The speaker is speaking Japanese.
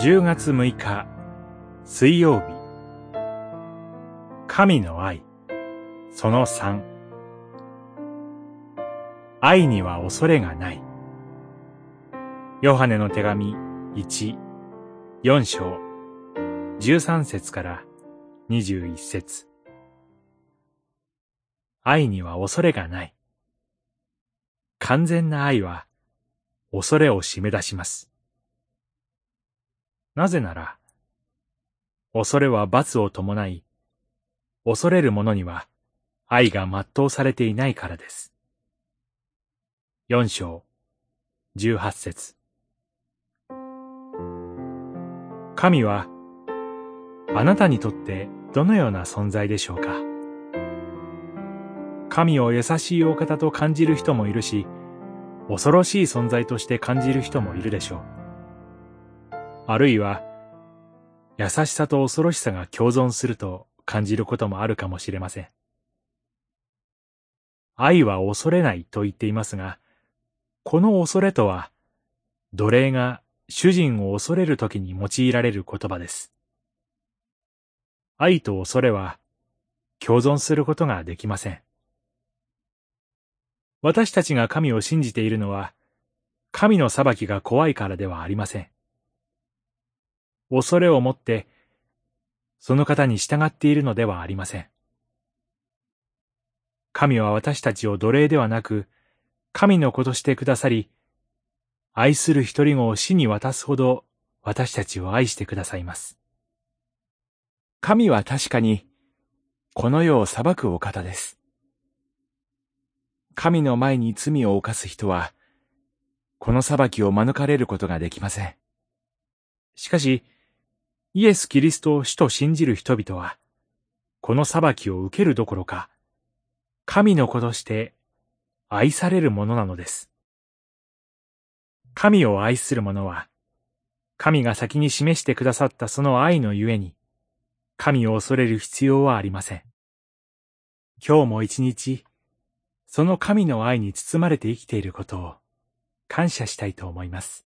10月6日水曜日。神の愛。その3愛には恐れがない。ヨハネの手紙1、4章。13節から21節。愛には恐れがない。完全な愛は恐れを締め出します。なぜなら、恐れは罰を伴い、恐れる者には愛が全うされていないからです。四章、十八節神は、あなたにとってどのような存在でしょうか？神を優しいお方と感じる人もいるし、恐ろしい存在として感じる人もいるでしょう。あるいは、優しさと恐ろしさが共存すると感じることもあるかもしれません。愛は恐れないと言っていますが、この恐れとは、奴隷が主人を恐れるときに用いられる言葉です。愛と恐れは共存することができません。私たちが神を信じているのは、神の裁きが怖いからではありません。恐れを持って、その方に従っているのではありません。神は私たちを奴隷ではなく、神の子としてくださり、愛する一人子を死に渡すほど私たちを愛してくださいます。神は確かに、この世を裁くお方です。神の前に罪を犯す人は、この裁きを免れることができません。しかし、イエス・キリストを主と信じる人々は、この裁きを受けるどころか、神の子として愛されるものなのです。神を愛する者は、神が先に示してくださったその愛のゆえに、神を恐れる必要はありません。今日も一日、その神の愛に包まれて生きていることを感謝したいと思います。